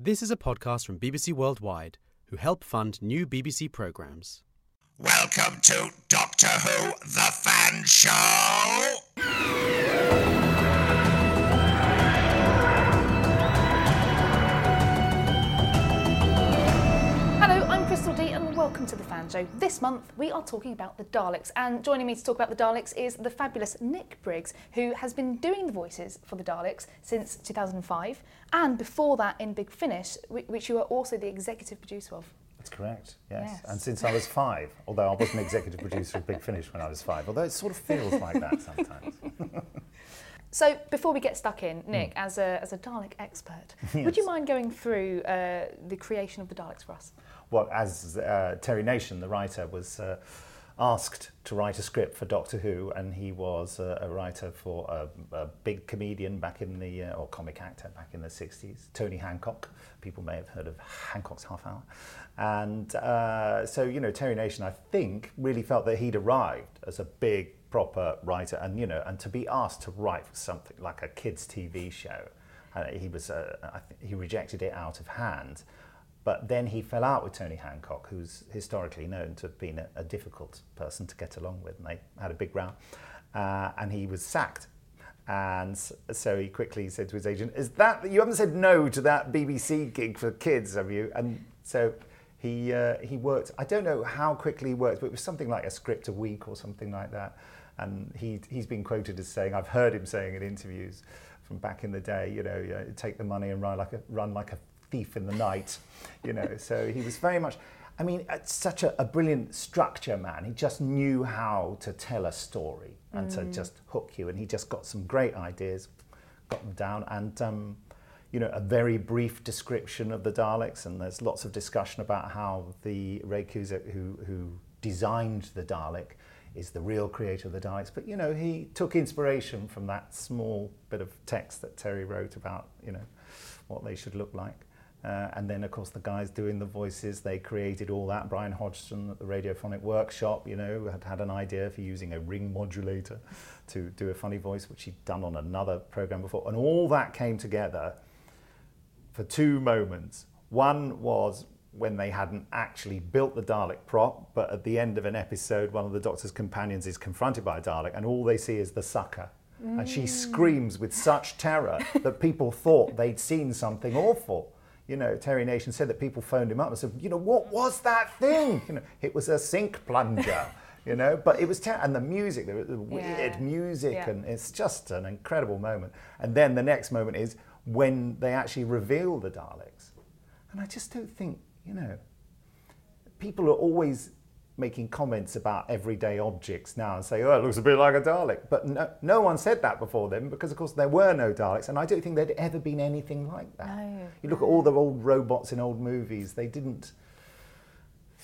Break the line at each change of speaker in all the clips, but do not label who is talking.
This is a podcast from BBC Worldwide, who help fund new BBC programmes.
Welcome to Doctor Who The Fan Show!
Welcome to the Fan Show. This month we are talking about the Daleks, and joining me to talk about the Daleks is the fabulous Nick Briggs, who has been doing the voices for the Daleks since 2005, and before that in Big Finish, which you are also the executive producer of.
That's correct, yes.
Yes.
And since I was five, although I wasn't executive producer of Big Finish when I was five, although it sort of feels like that sometimes.
So, before we get stuck in, Nick, as, a, as a Dalek expert, would you mind going through uh, the creation of the Daleks for us?
Well, as uh, Terry Nation, the writer, was uh, asked to write a script for Doctor Who, and he was uh, a writer for a, a big comedian back in the, uh, or comic actor back in the 60s, Tony Hancock. People may have heard of Hancock's Half Hour. And uh, so, you know, Terry Nation, I think, really felt that he'd arrived as a big, proper writer, and, you know, and to be asked to write something like a kids' TV show, uh, he was, uh, I think he rejected it out of hand. But then he fell out with Tony Hancock, who's historically known to have been a, a difficult person to get along with, and they had a big row. Uh, and he was sacked. And so he quickly said to his agent, "Is that you haven't said no to that BBC gig for kids, have you?" And so he uh, he worked. I don't know how quickly he worked, but it was something like a script a week or something like that. And he he's been quoted as saying, I've heard him saying in interviews from back in the day, you know, yeah, take the money and run like a run like a thief in the night, you know. So he was very much. I mean, such a, a brilliant structure man. He just knew how to tell a story and to just hook you. And he just got some great ideas, got them down, and um, you know, a very brief description of the Daleks. And there's lots of discussion about how the Ray Cusick, who who designed the Dalek, is the real creator of the Daleks. But you know, he took inspiration from that small bit of text that Terry wrote about, you know, what they should look like. Uh, and then, of course, the guys doing the voices, they created all that. Brian Hodgson at the Radiophonic Workshop, you know, had had an idea for using a ring modulator to do a funny voice, which he'd done on another program before. And all that came together for two moments. One was when they hadn't actually built the Dalek prop, but at the end of an episode, one of the Doctor's companions is confronted by a Dalek, and all they see is the sucker. And she screams with such terror that people thought they'd seen something awful. You know, Terry Nation said that people phoned him up and said, you know, what was that thing? You know, it was a sink plunger. You know, but it was ter- and the music, the, the weird
Yeah.
music,
Yeah.
and it's just an incredible moment. And then the next moment is when they actually reveal the Daleks. And I just don't think, you know, people are always making comments about everyday objects now and say, oh, it looks a bit like a Dalek. But no, no one said that before then because, of course, there were no Daleks. And I don't think there'd ever been anything like that.
No,
You look at all the old robots in old movies, they didn't.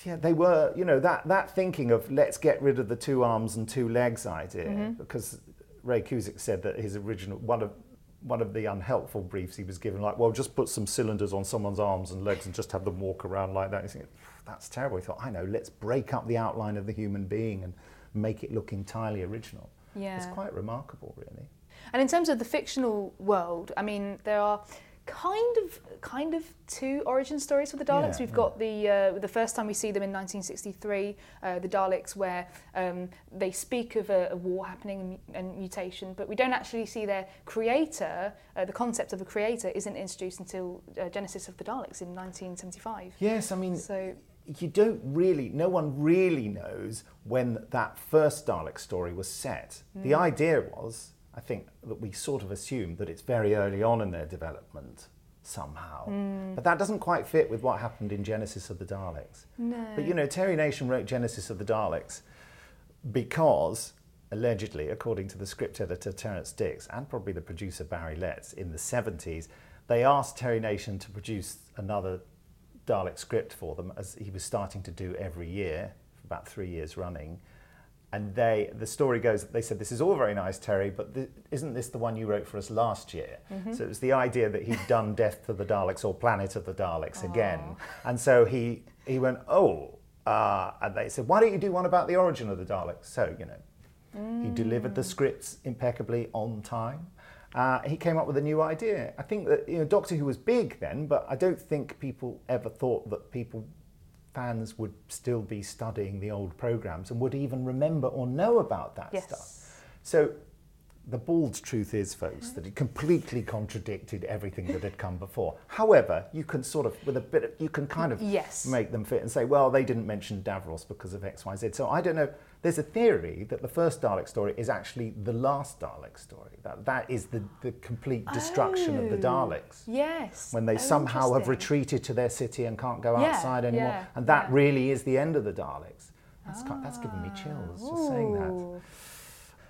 Yeah, they were, you know, that, that thinking of let's get rid of the two arms and two legs idea, mm-hmm. because Ray Cusick said that his original, one of, one of the unhelpful briefs he was given, like, well, just put some cylinders on someone's arms and legs and just have them walk around like that. That's terrible. He thought, I know, let's break up the outline of the human being and make it look entirely original.
Yeah.
It's quite remarkable, really.
And in terms of the fictional world, I mean, there are kind of kind of two origin stories for the Daleks.
Yeah,
We've
yeah.
got the uh, the first time we see them in 1963, uh, the Daleks, where um, they speak of a, a war happening and, and mutation, but we don't actually see their creator. Uh, the concept of a creator isn't introduced until uh, Genesis of the Daleks in 1975.
Yes, I mean,
So
you don't really, no one really knows when that first Dalek story was set. The mm. idea was, I think, that we sort of assumed that it's very early on in their development somehow. Mm. But that doesn't quite fit with what happened in Genesis of the Daleks.
no.
But you know, Terry Nation wrote Genesis of the Daleks because, allegedly, according to the script editor Terrance Dicks and probably the producer Barry Letts in the 70s, they asked Terry Nation to produce another Dalek script for them as he was starting to do every year for about three years running. And they, the story goes they said, This is all very nice, Terry, but th- isn't this the one you wrote for us last year? So it was the idea that he'd done Death to the Daleks or Planet of the Daleks again. And so he, he went, Oh, uh, and they said, Why don't you do one about the origin of the Daleks? So, you know, he delivered the scripts impeccably on time. Uh, he came up with a new idea. I think that you know Doctor Who was big then, but I don't think people ever thought that people fans would still be studying the old programs and would even remember or know about that
Yes.
stuff. So the bald truth is, folks, that it completely contradicted everything that had come before. However, you can sort of, with a bit of, you can kind of
Yes.
make them fit and say, well, they didn't mention Davros because of X, Y, Z. So I don't know. There's a theory that the first Dalek story is actually the last Dalek story. That that is the, the complete destruction of the
Oh,
Daleks
Yes.
when they
Oh,
somehow have retreated to their city and can't go
Yeah,
outside anymore.
yeah,
and that
yeah.
really is the end of the Daleks. That's, ki- that's giving me chills just saying that.
Ah.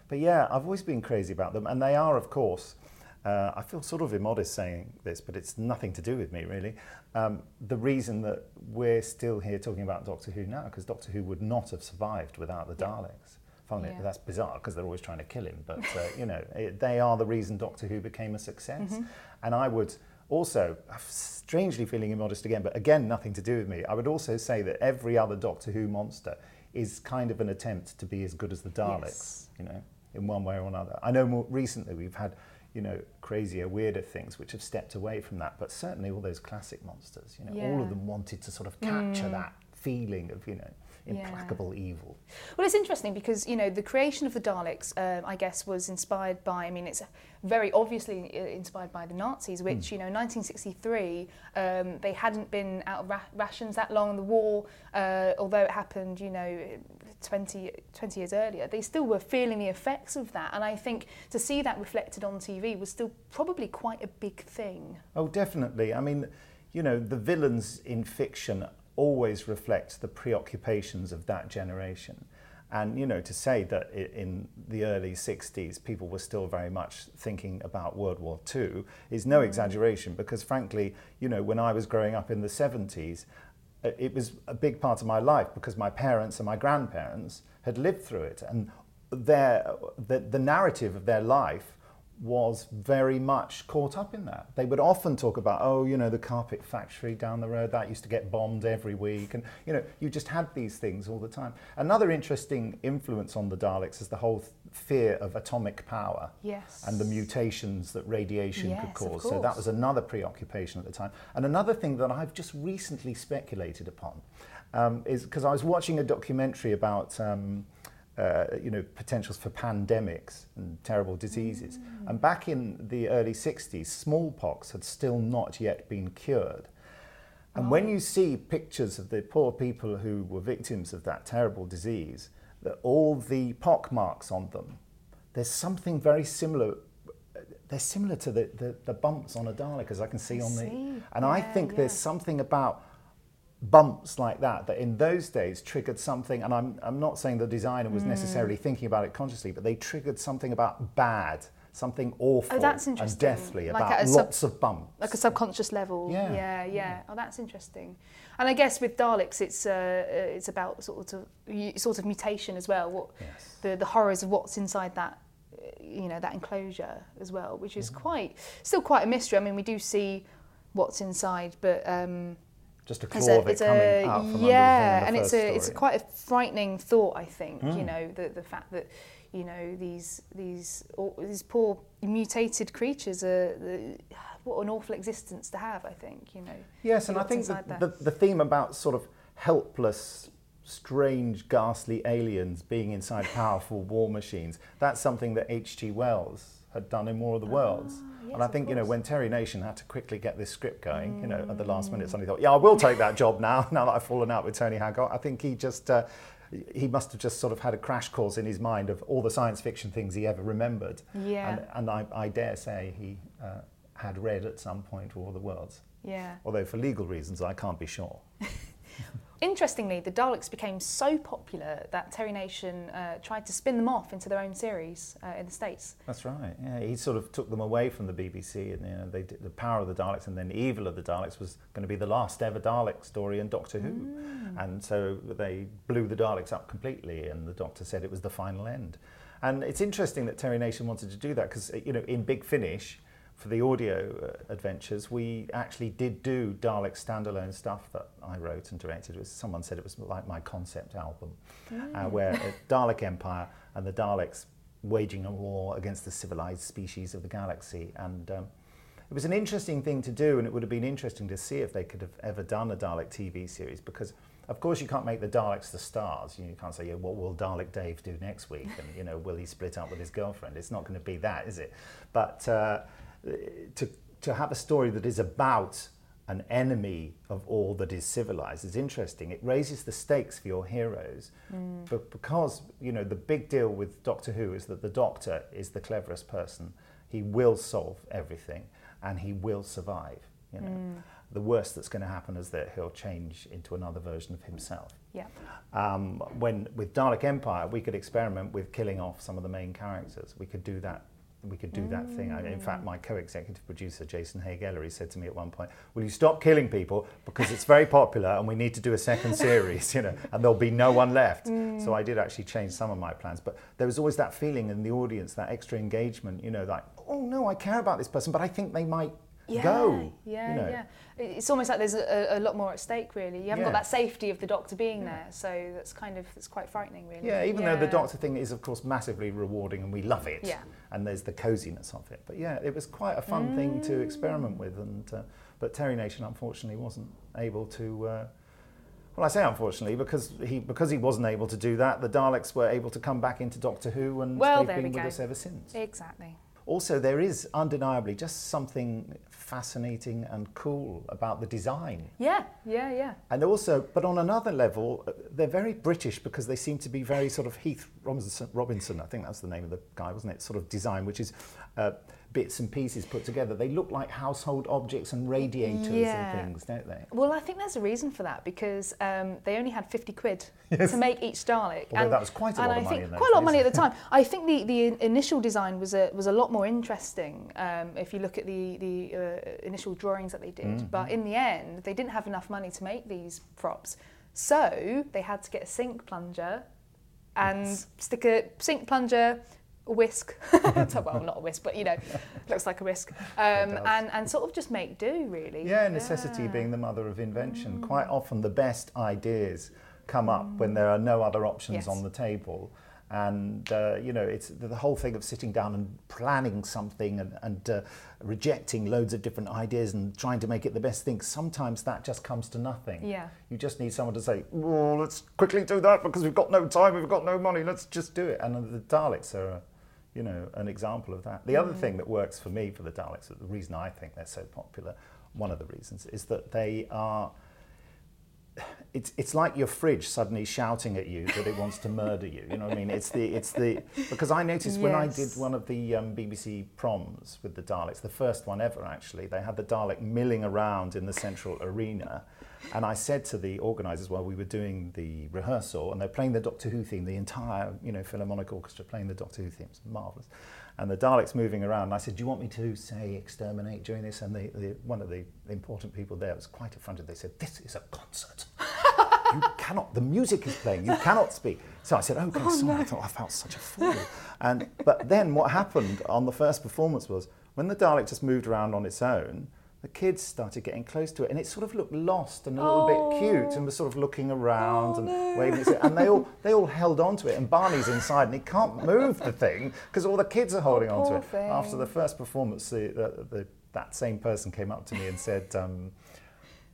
But yeah, I've always been crazy about them, and they are, of course. Uh, I feel sort of immodest saying this, but it's nothing to do with me really. Um, the reason that we're still here talking about Doctor Who now, because Doctor Who would not have survived without the Daleks. Funnily,
Yeah.
that's bizarre because they're always trying to kill him, but uh, you know it, they are the reason Doctor Who became a success.
Mm-hmm.
And I would also, strangely feeling immodest again, but again, nothing to do with me. I would also say that every other Doctor Who monster is kind of an attempt to be as good as the Daleks
Yes.
you know, in one way or another. I know more recently we've had, you know, crazier, weirder things which have stepped away from that, but certainly all those classic monsters, you know, all of them wanted to sort of capture mm. that feeling of, you know,
Yeah.
implacable evil.
Well, it's interesting because you know the creation of the Daleks, um, I guess, was inspired by. I mean, it's very obviously uh, inspired by the Nazis, which you know, 1963, um, they hadn't been out of ra- rations that long. The war, uh, although it happened, you know, 20, 20 years earlier, they still were feeling the effects of that. And I think to see that reflected on TV was still probably quite a big thing.
Oh, definitely. I mean, you know, the villains in fiction always reflect the preoccupations of that generation. And, you know, to say that in the early 60s people were still very much thinking about World War II is no exaggeration because, frankly, you know, when I was growing up in the 70s, uh, it was a big part of my life because my parents and my grandparents had lived through it. And their, the, the narrative of their life was very much caught up in that. They would often talk about, oh, you know, the carpet factory down the road, that used to get bombed every week. And, you know, you just had these things all the time. Another interesting influence on the Daleks is the whole fear of atomic power
Yes.
and the mutations that radiation
Yes,
could cause. So that was another preoccupation at the time. And another thing that I've just recently speculated upon um, is because I was watching a documentary about. Um, uh, you know, potentials for pandemics and terrible diseases.
Mm.
And back in the early 60s, smallpox had still not yet been cured. And when you see pictures of the poor people who were victims of that terrible disease, that all the pock marks on them, there's something very similar. They're similar to the, the, the bumps on a Dalek, as I can see
I
on the.
see.
And I
Yeah,
think there's something about bumps like that that in those days triggered something. And I'm, I'm not saying the designer was
Hmm.
necessarily thinking about it consciously, but they triggered something about bad, something awful
Oh, that's
and deathly
Like
about
sub-
lots of bumps.
like a subconscious level.
Yeah.
yeah, yeah. Oh, that's interesting. And I guess with Daleks, it's uh, uh, it's about sort of sort of mutation as well. What
Yes.
the the horrors of what's inside that uh, you know that enclosure as well, which is quite still quite a mystery. I mean, we do see what's inside, but. Um,
just a claw
a,
of it coming
a
out from
yeah, and it's a
the
it's a quite a frightening thought. I think you
Mm.
know the the fact that you know these these these poor mutated creatures are the, what an awful existence to have. I think you know.
Yes, and I think the, the, the theme about sort of helpless, strange, ghastly aliens being inside powerful war machines, that's something that H.G. Wells had done in War of the Worlds.
Ah,
and I think, you know, when Terry Nation had to quickly get this script going, you know, at the last
Mm.
minute, suddenly thought, yeah, I will take that job now, now that I've fallen out with Tony Hancock. I think he just, uh, he must have just sort of had a crash course in his mind of all the science fiction things he ever remembered.
Yeah.
And, and I, I dare say he uh, had read at some point War of the Worlds.
Yeah.
Although for legal reasons, I can't be sure.
Interestingly, the Daleks became so popular that Terry Nation uh, tried to spin them off into their own series uh, in the States.
That's right. Yeah, he sort of took them away from the BBC, and you know, they did the power of the Daleks, and then the Evil of the Daleks was going to be the last ever Dalek story in Doctor Who, and so they blew the Daleks up completely, and the Doctor said it was the final end. And it's interesting that Terry Nation wanted to do that because you know in Big Finish. For the audio uh, adventures, we actually did do Dalek standalone stuff that I wrote and directed. It was, someone said it was like my concept album, uh, where uh, Dalek Empire and the Daleks waging a war against the civilized species of the galaxy. And um, it was an interesting thing to do, and it would have been interesting to see if they could have ever done a Dalek TV series because. Of course, you can't make the Daleks the stars. You, know, you can't say, yeah, what will Dalek Dave do next week? And, you know, will he split up with his girlfriend? It's not going to be that, is it? But uh, to, to have a story that is about an enemy of all that is civilized is interesting. It raises the stakes for your heroes, mm. but because you know the big deal with Doctor Who is that the Doctor is the cleverest person. He will solve everything, and he will survive. You know. Mm the worst that's going to happen is that he'll change into another version of himself.
Yeah.
Um, when with Dalek Empire, we could experiment with killing off some of the main characters. We could do that. We could do mm. that thing. in fact, my co-executive producer Jason Haigh-Ellery said to me at one point, "Will you stop killing people because it's very popular and we need to do a second series, you know, and there'll be no one left." Mm. So I did actually change some of my plans, but there was always that feeling in the audience, that extra engagement, you know, like, "Oh no, I care about this person, but I think they might
yeah,
go.
Yeah,
you know.
yeah. It's almost like there's a, a, lot more at stake, really. You haven't yeah. got that safety of the doctor being yeah. there, so that's kind of it's quite frightening, really.
Yeah, even though the doctor thing is, of course, massively rewarding and we love it.
Yeah.
And there's the coziness of it. But yeah, it was quite a fun mm. thing to experiment with, and uh, but Terry Nation unfortunately wasn't able to. Uh, well, I say unfortunately because he because he wasn't able to do that. The Daleks were able to come back into Doctor Who, and
well,
they've been
we
with us ever since.
Exactly.
Also, there is undeniably just something fascinating and cool about the design.
Yeah, yeah, yeah.
And also, but on another level, uh, they're very British because they seem to be very sort of Heath Robinson, Robinson I think that's the name of the guy, wasn't it? Sort of design, which is uh, bits and pieces put together. They look like household objects and radiators yeah. and things, don't they?
Well, I think there's a reason for that because um, they only had 50 quid yes. to make each Dalek.
Although and, that was quite a lot of money.
Think, quite a lot of money at the time. I think the, the initial design was a, was a lot more interesting um, if you look at the, the uh, initial drawings that they did. Mm-hmm. But in the end, they didn't have enough money to make these props. So they had to get a sink plunger and yes. stick a sink plunger whisk. well, not a whisk, but you know, looks like a whisk. Um, and, and sort of just make do, really.
Yeah, necessity yeah. being the mother of invention. Mm. Quite often, the best ideas come up mm. when there are no other options yes. on the table. And uh, you know, it's the whole thing of sitting down and planning something and, and uh, rejecting loads of different ideas and trying to make it the best thing. Sometimes that just comes to nothing.
Yeah.
You just need someone to say, "Oh, let's quickly do that because we've got no time, we've got no money. Let's just do it." And the Daleks are you know, an example of that. The mm. other thing that works for me for the Daleks, the reason I think they're so popular, one of the reasons, is that they are – It's, it's like your fridge suddenly shouting at you that it wants to murder you. You know what I mean? It's the it's the because I noticed yes. when I did one of the um, BBC proms with the Daleks, the first one ever actually, they had the Dalek milling around in the central arena, and I said to the organisers while we were doing the rehearsal, and they're playing the Doctor Who theme, the entire you know Philharmonic Orchestra playing the Doctor Who theme, it's marvellous. and the Daleks moving around. And I said, do you want me to say exterminate during this? And the, the, one of the important people there was quite affronted. They said, this is a concert. you cannot, the music is playing, you cannot speak. So I said, oh, okay, oh, sorry, no. I thought I felt such a fool. And, but then what happened on the first performance was, when the Dalek just moved around on its own, the kids started getting close to it and it sort of looked lost and a little oh. bit cute and was sort of looking around
oh,
and
no.
waving and they all they all held on to it and Barney's inside and he can't move the thing because all the kids are holding
oh,
on to it.
Thing.
After the first performance, the, the, the, that same person came up to me and said, um,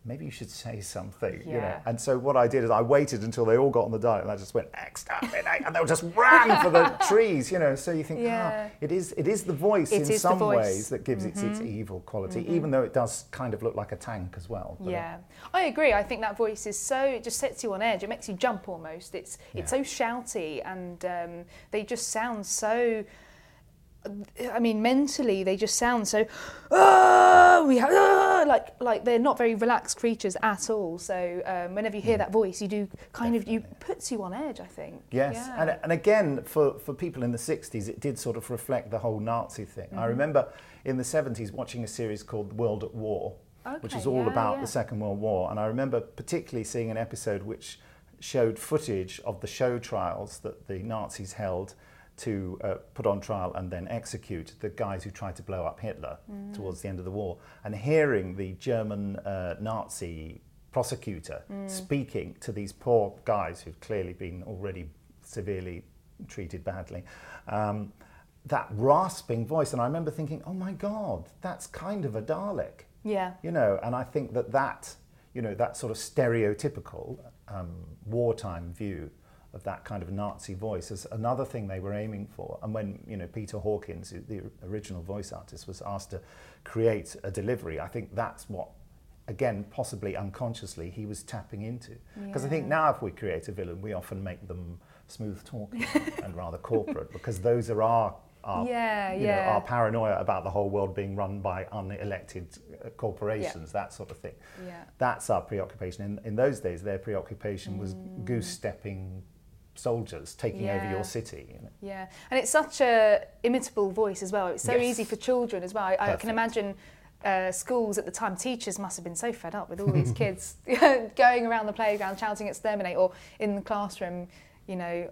maybe you should say something.
Yeah.
You know? And so what I did is I waited until they all got on the diet and I just went, exterminate, and they all just ran for the trees, you know. So you think, ah,
yeah.
ah, it is it is the voice
it
in some
voice.
ways that gives mm-hmm. it its evil quality, mm-hmm. even though it does kind of look like a tank as well.
But yeah. I agree. I think that voice is so it just sets you on edge. It makes you jump almost. It's yeah. it's so shouty and um, they just sound so I mean, mentally, they just sound so. Oh, we have oh, like like they're not very relaxed creatures at all. So um, whenever you hear mm. that voice, you do kind Definitely. of you puts you on edge. I think.
Yes,
yeah.
and and again for for people in the '60s, it did sort of reflect the whole Nazi thing. Mm-hmm. I remember in the '70s watching a series called World at War,
okay,
which is all
yeah,
about
yeah.
the Second World War, and I remember particularly seeing an episode which showed footage of the show trials that the Nazis held to uh, put on trial and then execute the guys who tried to blow up Hitler mm. towards the end of the war. And hearing the German uh, Nazi prosecutor mm. speaking to these poor guys who'd clearly been already severely treated badly. Um, that rasping voice, and I remember thinking, "Oh my God, that's kind of a Dalek."
Yeah.
You know, and I think that that, you know, that sort of stereotypical um, wartime view of that kind of Nazi voice is another thing they were aiming for. And when, you know, Peter Hawkins, the original voice artist, was asked to create a delivery, I think that's what, again, possibly unconsciously, he was tapping into. Because I think now if we create a villain, we often make them smooth talking and rather corporate because those are our, our
Yeah,
you
yeah.
know, our paranoia about the whole world being run by unelected uh, corporations, that sort of thing.
Yeah.
That's our preoccupation. In, in those days, their preoccupation was
Mm.
goose stepping soldiers taking over your city. You know.
Yeah, and it's such a imitable voice as well. It's so
Yes.
easy for children as well. I, I can imagine uh, schools at the time, teachers must have been so fed up with all these kids going around the playground shouting exterminate, or in the classroom, you know,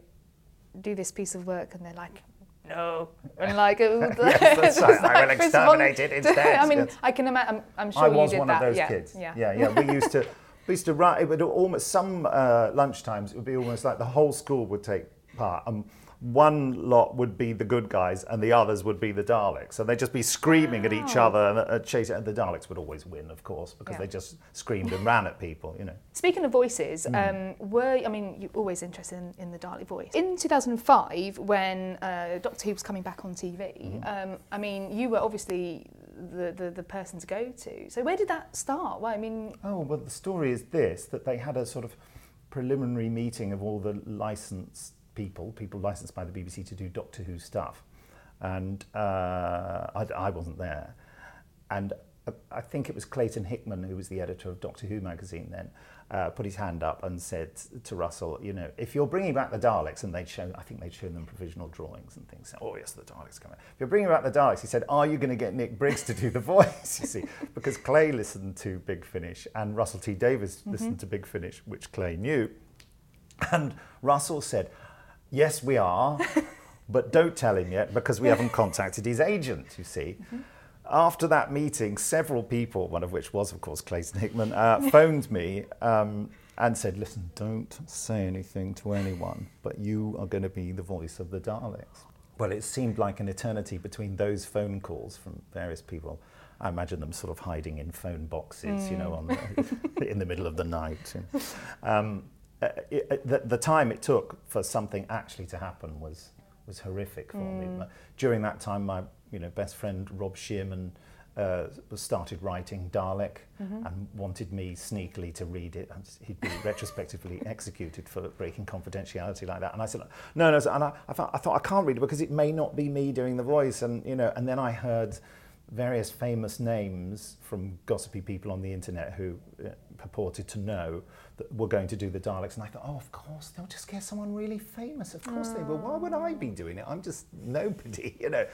do this piece of work, and they're like. No, and like
Yes, that's right. I will exterminate it instead,
I mean,
yes.
I can imagine. I'm, I'm sure
I
you
was
did
one
that.
of those
yeah.
kids.
Yeah,
yeah, yeah. We used to, used to run. It would almost some uh, lunchtimes. It would be almost like the whole school would take part. And one lot would be the good guys, and the others would be the Daleks. And they'd just be screaming at each other and uh, chasing. And the Daleks would always win, of course, because
Yeah.
they just screamed and ran at people. You know.
Speaking of voices,
Mm.
um, were I mean you're always interested in, in the Dalek voice. In 2005, when uh, Doctor Who was coming back on TV,
Mm-hmm.
um, I mean you were obviously the, the, the person to go to. So where did that start? Well, I mean...
Oh, well, the story is this, that they had a sort of preliminary meeting of all the licensed people, people licensed by the BBC to do Doctor Who stuff. And uh, I, I wasn't there. And uh, I think it was Clayton Hickman, who was the editor of Doctor Who magazine then, uh, put his hand up and said to Russell, you know, if you're bringing back the Daleks, and they'd shown, I think they'd shown them provisional drawings and things. Oh, yes, the Daleks coming. If you're bringing back the Daleks, he said, are you going to get Nick Briggs to do the voice? You see, because Clay listened to Big Finish and Russell T Davies listened to Big Finish, which Clay knew. And Russell said, Yes, we are, but don't tell him yet because we haven't contacted his agent, you see. After that meeting, several people, one of which was, of course, Clayton Hickman, uh, phoned me um, and said, Listen, don't say anything to anyone, but you are going to be the voice of the Daleks. Well, it seemed like an eternity between those phone calls from various people. I imagine them sort of hiding in phone boxes, you know, on the, in the middle of the night. you know. Um, uh, it, it- the, the time it took for something actually to happen was was horrific for me. But During that time, my you know best friend Rob Shearman uh, started writing Dalek and wanted me sneakily to read it. And he'd be retrospectively executed for breaking confidentiality like that. And I said, no, no. And I, I, thought, I thought I can't read it because it may not be me doing the voice. And you know, and then I heard various famous names from gossipy people on the internet who uh, purported to know that were going to do the Daleks. And I thought, oh, of course, they'll just get someone really famous. Of course they will. Why would I be doing it? I'm just nobody, you know.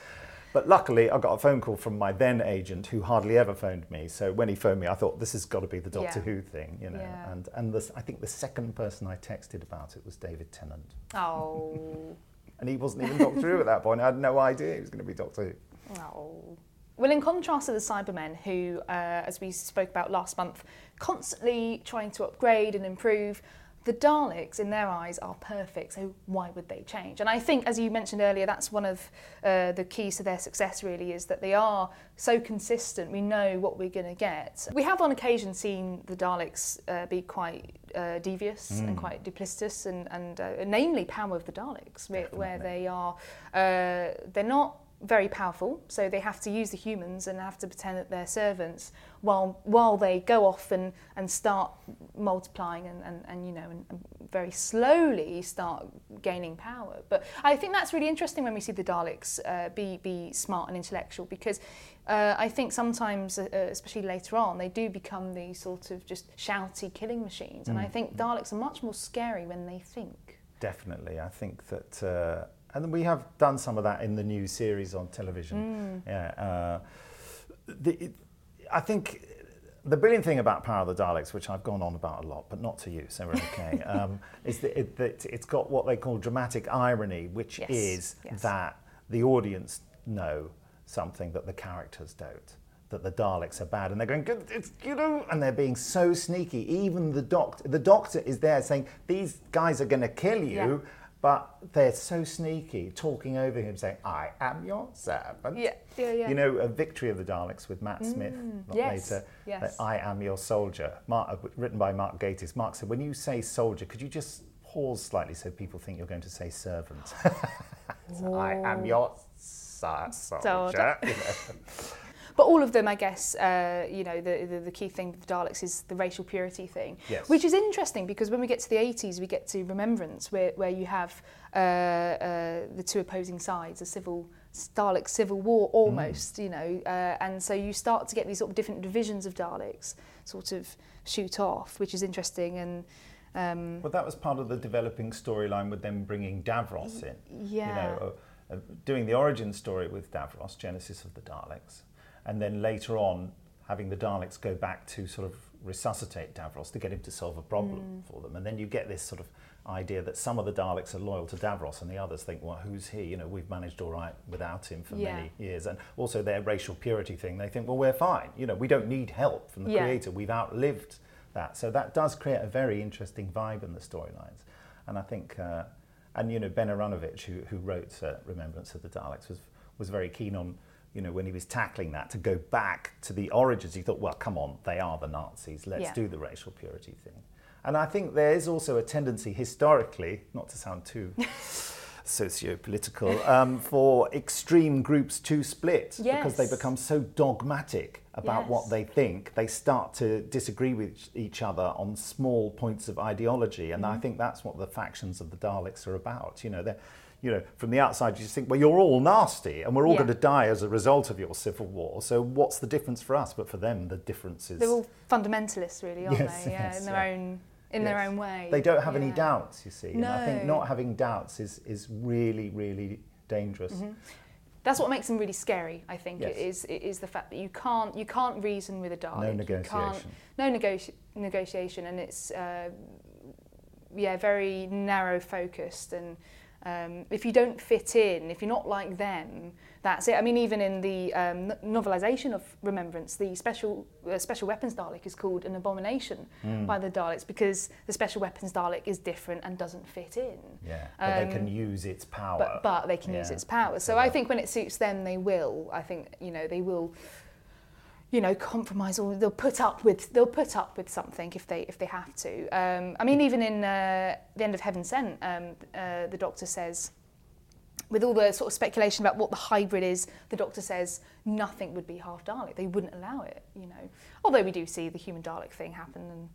But luckily, I got a phone call from my then agent, who hardly ever phoned me. So when he phoned me, I thought this has got to be the Doctor
Yeah.
Who thing, you know.
Yeah.
And and I think the second person I texted about it was David Tennant,
oh,
and he wasn't even Doctor Who at that point. I had no idea he was going to be Doctor Who.
oh. Well, in contrast to the Cybermen, who, uh, as we spoke about last month, constantly trying to upgrade and improve, the Daleks, in their eyes, are perfect. So why would they change? And I think, as you mentioned earlier, that's one of uh, the keys to their success. Really, is that they are so consistent. We know what we're going to get. We have on occasion seen the Daleks uh, be quite uh, devious and quite duplicitous, and, and uh, namely Power of the Daleks, where, where they are uh, they're not very powerful, so they have to use the humans and have to pretend that they're servants while while they go off and, and start multiplying and, and, and you know and, and very slowly start gaining power. But I think that's really interesting when we see the Daleks uh, be be smart and intellectual because uh, I think sometimes, uh, especially later on, they do become these sort of just shouty killing machines, and I think Daleks are much more scary when they think.
Definitely, I think that, uh, and we have done some of that in the new series on television. Yeah, uh, the, it, I think the brilliant thing about Power of the Daleks, which I've gone on about a lot, but not to you, so we're okay, um, is that, it, that it's got what they call dramatic irony, which
Yes,
is
yes.
that the audience know something that the characters don't. That the Daleks are bad, and they're going, "Good, it's, you know, and they're being so sneaky. Even the doctor, the doctor is there saying, "These guys are going to kill you,"
Yeah.
But they're so sneaky, talking over him, saying, "I am your servant."
Yeah, yeah, yeah.
You know, a victory of the Daleks with Matt Smith, not
yes,
later.
yes.
that I am your soldier. Mark, uh, written by Mark Gatiss. Mark said, "When you say soldier, could you just pause slightly so people think you're going to say servant?" So, I am your sa- soldier. Know.
But all of them, I guess, uh, you know, the, the, the key thing with the Daleks is the racial purity thing,
Yes.
which is interesting because when we get to the 80s, we get to Remembrance, where, where you have uh, uh, the two opposing sides, a civil Dalek civil war almost, you know, uh, and so you start to get these sort of different divisions of Daleks sort of shoot off, which is interesting and. Um,
Well, that was part of the developing storyline with them bringing Davros in.
yeah.
You know, uh, uh, doing the origin story with Davros, Genesis of the Daleks, and then later on having the Daleks go back to sort of resuscitate Davros to get him to solve a problem
Mm.
for them. And then you get this sort of idea that some of the Daleks are loyal to Davros and the others think, well, who's he? You know, we've managed all right without him for
Yeah.
many years. And also their racial purity thing, they think, well, we're fine. You know, we don't need help from the
Yeah.
creator. We've outlived that. So that does create a very interesting vibe in the storylines. And I think, uh, and you know, Ben Aaronovitch, who, who wrote uh, Remembrance of the Daleks, was, was very keen on, you know, when he was tackling that, to go back to the origins. He thought, well, come on, they are the Nazis. Let's
Yeah.
do the racial purity thing. And I think there is also a tendency historically, not to sound too socio-political, um, for extreme groups to split because they become so dogmatic about
Yes.
what they think. They start to disagree with each other on small points of ideology, and
Mm-hmm.
I think that's what the factions of the Daleks are about. You know, they're. You know, from the outside, you just think, well, you're all nasty, and we're all
Yeah.
going to die as a result of your civil war. So, what's the difference for us? But for them, the difference is
they're all fundamentalists, really, aren't
Yes,
they? Yeah,
yes,
in their
yeah.
own in their own way.
They don't have any doubts, you see. And I think not having doubts is, is really, really dangerous.
Mm-hmm. That's what makes them really scary. I think
Yes.
it is it is the fact that you can't you can't reason with a Dalek.
No
You can't-
negotiation.
no negoti- negotiation, and it's uh, yeah very narrow focused and. Um, if you don't fit in, if you're not like them, that's it. I mean, even in the um, n- novelisation of Remembrance, the special uh, special weapons Dalek is called an abomination
Hmm.
by the Daleks because the special weapons Dalek is different and doesn't fit in.
Yeah, but they can
Um,
use its power.
but but they can use its power. So I think when it suits them, they will. I think you know they will. You know, compromise or they'll put up with they'll put up with something if they if they have to. Um, I mean, even in uh, the end of Heaven Sent, um, uh, the Doctor says, with all the sort of speculation about what the hybrid is, the Doctor says nothing would be half Dalek. They wouldn't allow it. You know, although we do see the human Dalek thing happen and.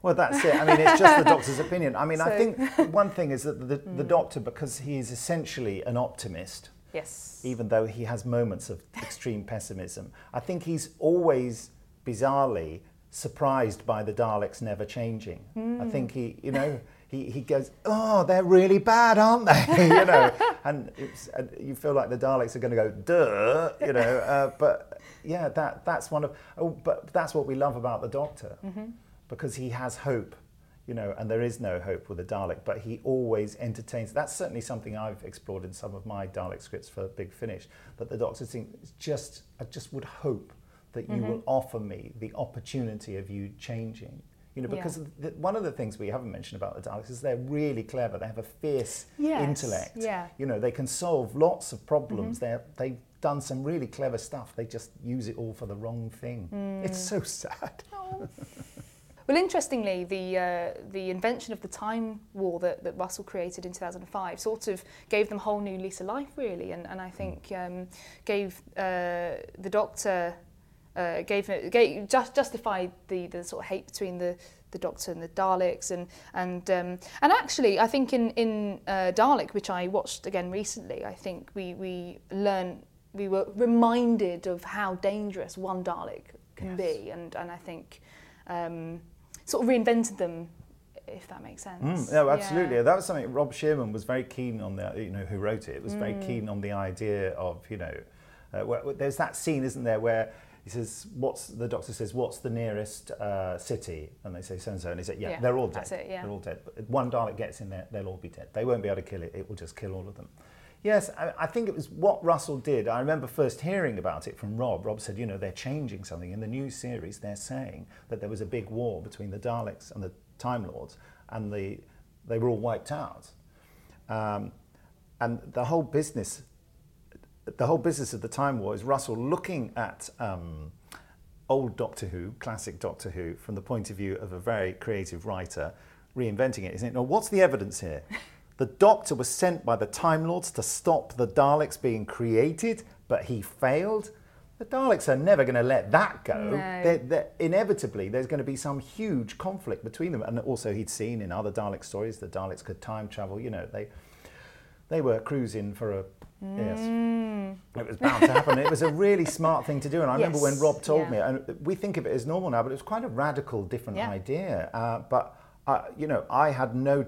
Well, that's it. I mean, it's just the doctor's opinion. I mean, I think one thing is that the, the doctor, because he is essentially an optimist,
Yes.
even though he has moments of extreme pessimism, I think he's always bizarrely surprised by the Daleks never changing. I think he, you know, he, he goes, oh, they're really bad, aren't they? you know, and, it's, and you feel like the Daleks are going to go, duh, you know. Uh, but yeah, that that's one of, oh, but that's what we love about the Doctor, because he has hope you know, and there is no hope with a Dalek, but he always entertains. That's certainly something I've explored in some of my Dalek scripts for Big Finish. That the Doctor thinks just, I just would hope that you mm-hmm. will offer me the opportunity of you changing. You know,
Yeah.
because the, one of the things we haven't mentioned about the Daleks is they're really clever. They have a fierce
Yes,
intellect.
yeah.
You know, they can solve lots of problems. Mm-hmm. They're, they've done some really clever stuff. They just use it all for the wrong thing. Mm. It's so sad. Oh.
Well, interestingly, the uh, the invention of the time war that, that Russell created in 2005 sort of gave them a whole new lease of life, really, and, and I think um, gave uh, the Doctor uh, gave, gave just justified the, the sort of hate between the the Doctor and the Daleks, and and um, and actually, I think in in uh, Dalek, which I watched again recently, I think we we learn we were reminded of how dangerous one Dalek can
Yes.
be, and and I think. Um, sort of reinvented them, if that makes sense.
Mm, no, absolutely.
Yeah.
That was something Rob Shearman was very keen on. The you know who wrote it was very
Mm.
keen on the idea of you know. Uh, where, where- there's that scene, isn't there, where he says, "What's the doctor says? What's the nearest uh, city?" And they say so and he said, "Yeah,
Yeah,
they're all dead.
that's it, yeah.
They're all dead. But one Dalek gets in there, they'll all be dead. They won't be able to kill it. It will just kill all of them." Yes, I, I think it was what Russell did. I remember first hearing about it from Rob. Rob said, you know, they're changing something. In the new series, they're saying that there was a big war between the Daleks and the Time Lords, and the, they were all wiped out. Um, and the whole business, the whole business at the time War is Russell looking at um, old Doctor Who, classic Doctor Who, from the point of view of a very creative writer, reinventing it. He's saying, "No, what's the evidence here? The Doctor was sent by the Time Lords to stop the Daleks being created, but he failed." The Daleks are never going to let that go.
No.
They're- they're- inevitably, there's going to be some huge conflict between them. And also, he'd seen in other Dalek stories the Daleks could time travel. You know, they they were cruising for a yes. It was bound to happen. it was a really smart thing to do, and I remember when Rob told
yeah.
me, and we think of it as normal now, but it was quite a radical, different
Yeah.
idea. Uh, but uh, you know, I had no.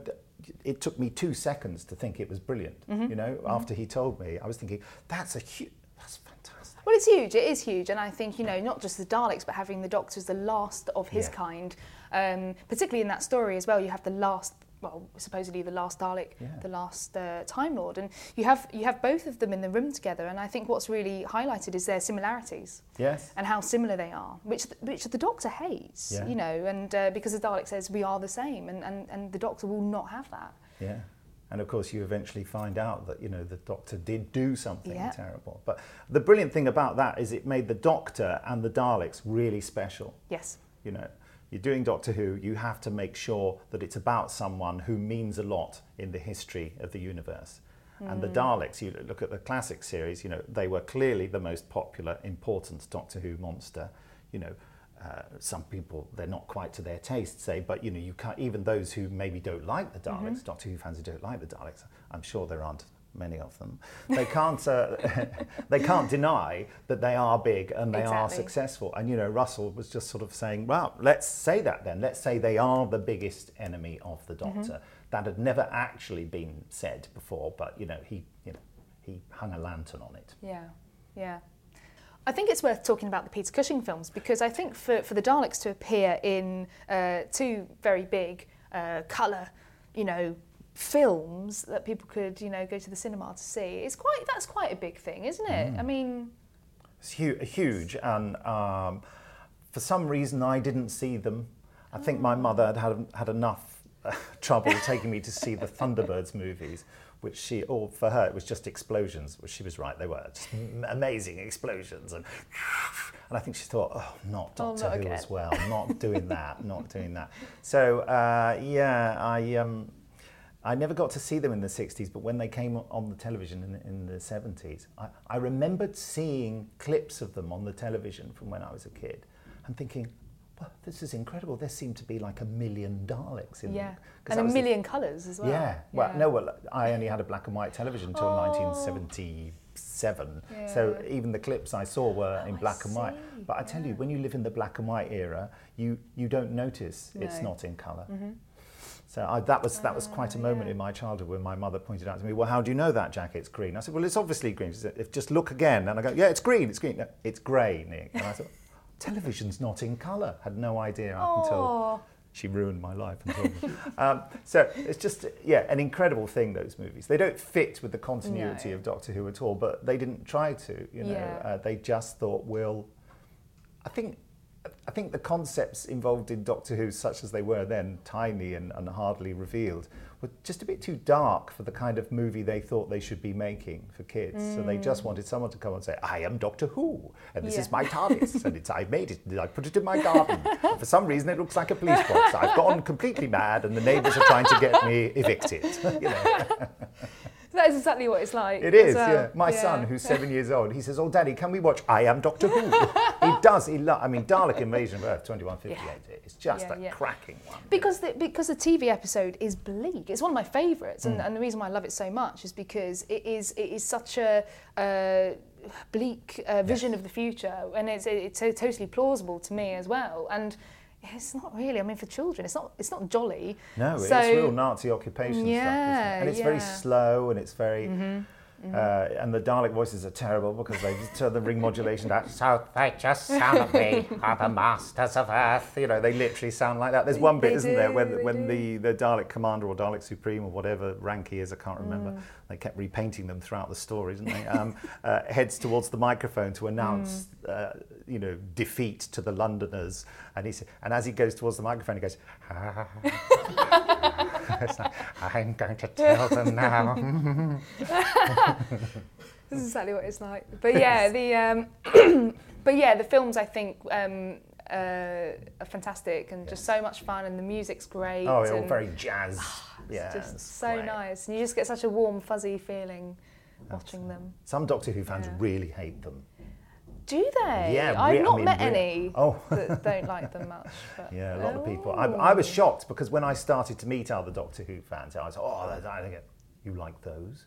It took me two seconds to think it was brilliant.
Mm-hmm.
You know, after he told me, I was thinking that's a huge, that's fantastic.
Well, it's huge. It is huge, and I think you know not just the Daleks, but having the Doctor as the last of his
Yeah.
kind. Um, particularly in that story as well, you have the last, well, supposedly the last Dalek,
Yeah.
the last uh, Time Lord, and you have you have both of them in the room together. And I think what's really highlighted is their similarities
Yes.
and how similar they are, which which the Doctor hates.
Yeah.
You know, and uh, because the Dalek says we are the same, and, and and the Doctor will not have that.
Yeah. And of course, you eventually find out that you know the doctor did do something
Yeah.
terrible. But the brilliant thing about that is it made the doctor and the Daleks really special.
Yes.
You know, you're doing Doctor Who, you have to make sure that it's about someone who means a lot in the history of the universe. And the Daleks, you look at the classic series, you know, they were clearly the most popular, important Doctor Who monster. You know, uh, some people they're not quite to their taste, say, but you know, you can't. Even those who maybe don't like the Daleks, Doctor Who fans who don't like the Daleks, I'm sure there aren't many of them. They can't. Uh, they can't deny that they are big and they are successful. And you know, Russell was just sort of saying, "Well, let's say that then. Let's say they are the biggest enemy of the Doctor." That had never actually been said before, but you know, he, you know, he hung a lantern on it.
Yeah, yeah. I think it's worth talking about the Peter Cushing films because I think for, for the Daleks to appear in uh, two very big uh, colour, you know, films that people could, you know, go to the cinema to see, it's quite that's quite a big thing, isn't it? I mean,
It's hu- huge, and um, for some reason I didn't see them. I think my mother had had, had enough uh, trouble taking me to see the Thunderbirds movies, which she, or for her, it was just explosions, which she was right, they were just m- amazing explosions. And, and I think she thought, oh, not
Oh,
Doctor
not
Who
again.
as well, not doing that, not doing that. So, uh, yeah, I. Um, I never got to see them in the 60s, but when they came on the television in, in the 70s, I, I remembered seeing clips of them on the television from when I was a kid and thinking, well, this is incredible. There seem to be like a million Daleks in
yeah,
them.
and a million colours as well.
yeah. Well,
Yeah.
no, well, I only had a black and white television until
Oh.
1977. So even the clips I saw were in
Oh, I
black and white. But I tell you, when you live in the black and white era, you, you don't notice it's
No. Mm-hmm.
not in color So I, that was that was quite a moment
yeah.
in my childhood when my mother pointed out to me, "Well, how do you know that jacket's green?" I said, "Well, it's obviously green." She said, "If just look again," and I go, "Yeah, it's green. It's green. No, it's grey, Nick." And I thought, "Television's not in colour." Had no idea up until she ruined my life and told me. um, so it's just yeah, an incredible thing. Those movies they don't fit with the continuity
No.
of Doctor Who at all, but they didn't try to. You know,
Yeah.
uh, they just thought, "We'll." I think. I think the concepts involved in Doctor Who, such as they were then, tiny and, and hardly revealed, were just a bit too dark for the kind of movie they thought they should be making for kids. So they mm. just wanted someone to come and say, "I am Doctor Who, and this
Yeah.
is my TARDIS, and it's I made it. I put it in my garden. For some reason, it looks like a police box. I've gone completely mad, and the neighbours are trying to get me evicted." you know.
that is exactly what it's like.
It is,
well.
yeah. My son, who's seven years old, he says, "Oh, Daddy, can we watch I Am Doctor Who?" he does. He lo- I mean, Dalek Invasion of Earth, twenty-one fifty-eight. It's just
Yeah,
a
yeah.
cracking one.
Because the, because the TV episode is bleak. It's one of my favourites,
Mm.
and, and the reason why I love it so much is because it is it is such a uh, bleak uh, vision of the future, and it's it's so totally plausible to me as well. And it's not really. I mean, for children, it's not it's not jolly.
No,
So-
it's real Nazi occupation stuff, isn't it? And it's very slow and it's very. Mm-hmm. Uh, and the Dalek voices are terrible because they just turn the ring modulation down.
So they just sound me are the masters of Earth.
You know, they literally sound like that. There's one bit,
They
isn't there, when when
do.
the, the Dalek Commander or Dalek Supreme or whatever rank he is, I can't remember.
Mm.
They kept repainting them throughout the story, didn't they? Um, uh, heads towards the microphone to announce,
Mm.
uh, you know, defeat to the Londoners, and he and as he goes towards the microphone, he goes,
like, I'm going to tell them now.
This is exactly what it's like. But yeah, the um, but yeah, the films I think um, uh, are fantastic and just so much fun, and the music's great.
"Oh, it's all
and
very jazz." yeah,
just so
great.
nice, and you just get such a warm, fuzzy feeling watching them.
Some Doctor Who fans
Yeah.
really hate them.
Do they?
Yeah,
I've
re- I
not
mean,
met
re-
any
Oh.
that don't like them much. But,
Yeah, a lot of people. I,
Oh.
I was shocked because when I started to meet other Doctor Who fans, I was like, oh, I think you like those.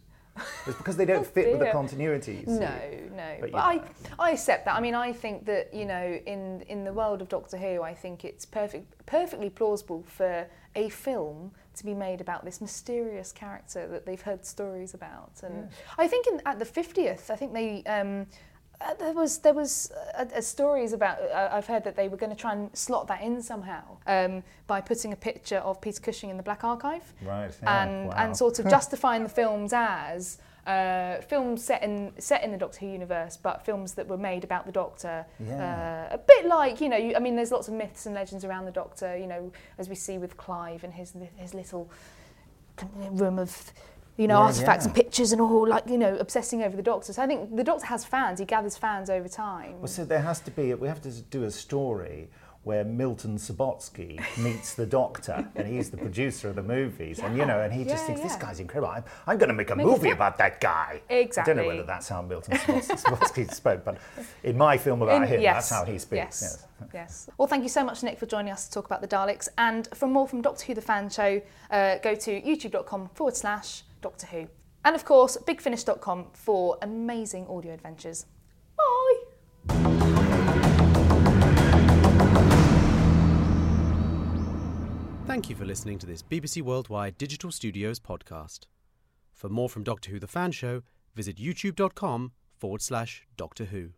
It's because they don't fit with the continuities.
No, no.
But
But, I. I accept that. I mean, I think that you know, in in the world of Doctor Who, I think it's perfect, perfectly plausible for a film to be made about this mysterious character that they've heard stories about. And I think in, at the fiftieth, I think they. Um, uh, there was there was uh, uh, stories about uh, I've heard that they were going to try and slot that in somehow um, by putting a picture of Peter Cushing in the Black Archive
Right, yeah,
and
wow.
and sort of justifying the films as uh, films set in set in the Doctor Who universe, but films that were made about the Doctor.
Yeah.
Uh, a bit like you know, you, I mean, there's lots of myths and legends around the Doctor. You know, as we see with Clive and his his little room of. You know,
Yeah,
artifacts
yeah.
and pictures and all, like, you know, obsessing over the Doctor. So I think the Doctor has fans, he gathers fans over time.
Well, so there has to be, we have to do a story where Milton Subotsky meets the Doctor, and he's the producer of the movies, and you know, and he just
Yeah,
thinks this
yeah.
guy's incredible. I'm, I'm going to make a
Make
movie
film."
about that guy. Exactly. I don't know whether that's how Milton Subotsky, Subotsky spoke, but in my film about
In-
him,
yes,
that's how he speaks.
Yes, yes. Well, thank you so much, Nick, for joining us to talk about the Daleks. And for more from Doctor Who the Fan Show, uh, go to youtube.com forward slash Doctor Who. And of course, bigfinish.com for amazing audio adventures. Bye!
Thank you for listening to this BBC Worldwide Digital Studios podcast. For more from Doctor Who the Fan Show, visit youtube.com forward slash Doctor Who.